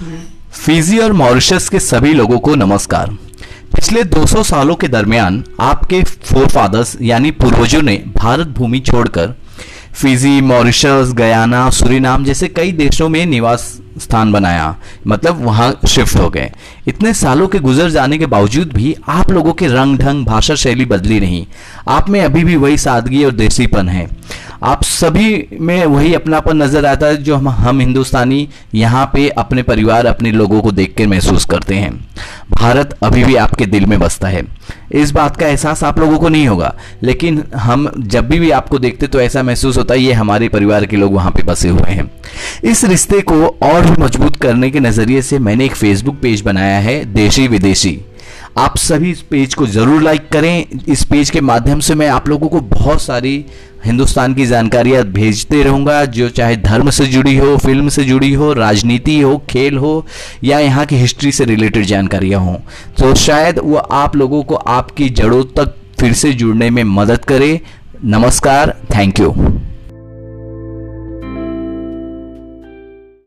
Fiji और Mauritius के सभी लोगों को नमस्कार। पिछले 200 सालों के दरमियान आपके फोर फादर्स यानी पूर्वजों ने भारत भूमि छोड़कर फिजी मॉरिशस गयाना सुरीनाम जैसे कई देशों में निवास स्थान बनाया मतलब वहाँ शिफ्ट हो गए। इतने सालों के गुजर जाने के बावजूद भी आप लोगों के रंग ढंग भाषा शैली बदली नहीं। आप में अभी भी वही सादगी और देसीपन है। आप सभी में वही अपनापन नज़र आता है जो हम हम हिंदुस्तानी यहाँ पे अपने परिवार, अपने लोगों को देख कर महसूस करते हैं। भारत अभी भी आपके दिल में बसता है। इस बात का एहसास आप लोगों को नहीं होगा, लेकिन हम जब भी भी आपको देखते तो ऐसा महसूस होता है, ये हमारे परिवार के लोग वहाँ पे बसे हुए हैं। इस रिश्ते को और भी मज़बूत करने के नज़रिए से मैंने एक फेसबुक पेज बनाया है, देशी विदेशी। आप सभी इस पेज को ज़रूर लाइक करें। इस पेज के माध्यम से मैं आप लोगों को बहुत सारी हिंदुस्तान की जानकारियाँ भेजते रहूँगा। जो चाहे धर्म से जुड़ी हो, फ़िल्म से जुड़ी हो, राजनीति हो, खेल हो, या यहाँ की हिस्ट्री से रिलेटेड जानकारियाँ हों। तो शायद वो आप लोगों को आपकी जड़ों तक फिर से जुड़ने में मदद करे। नमस्कार थैंक यू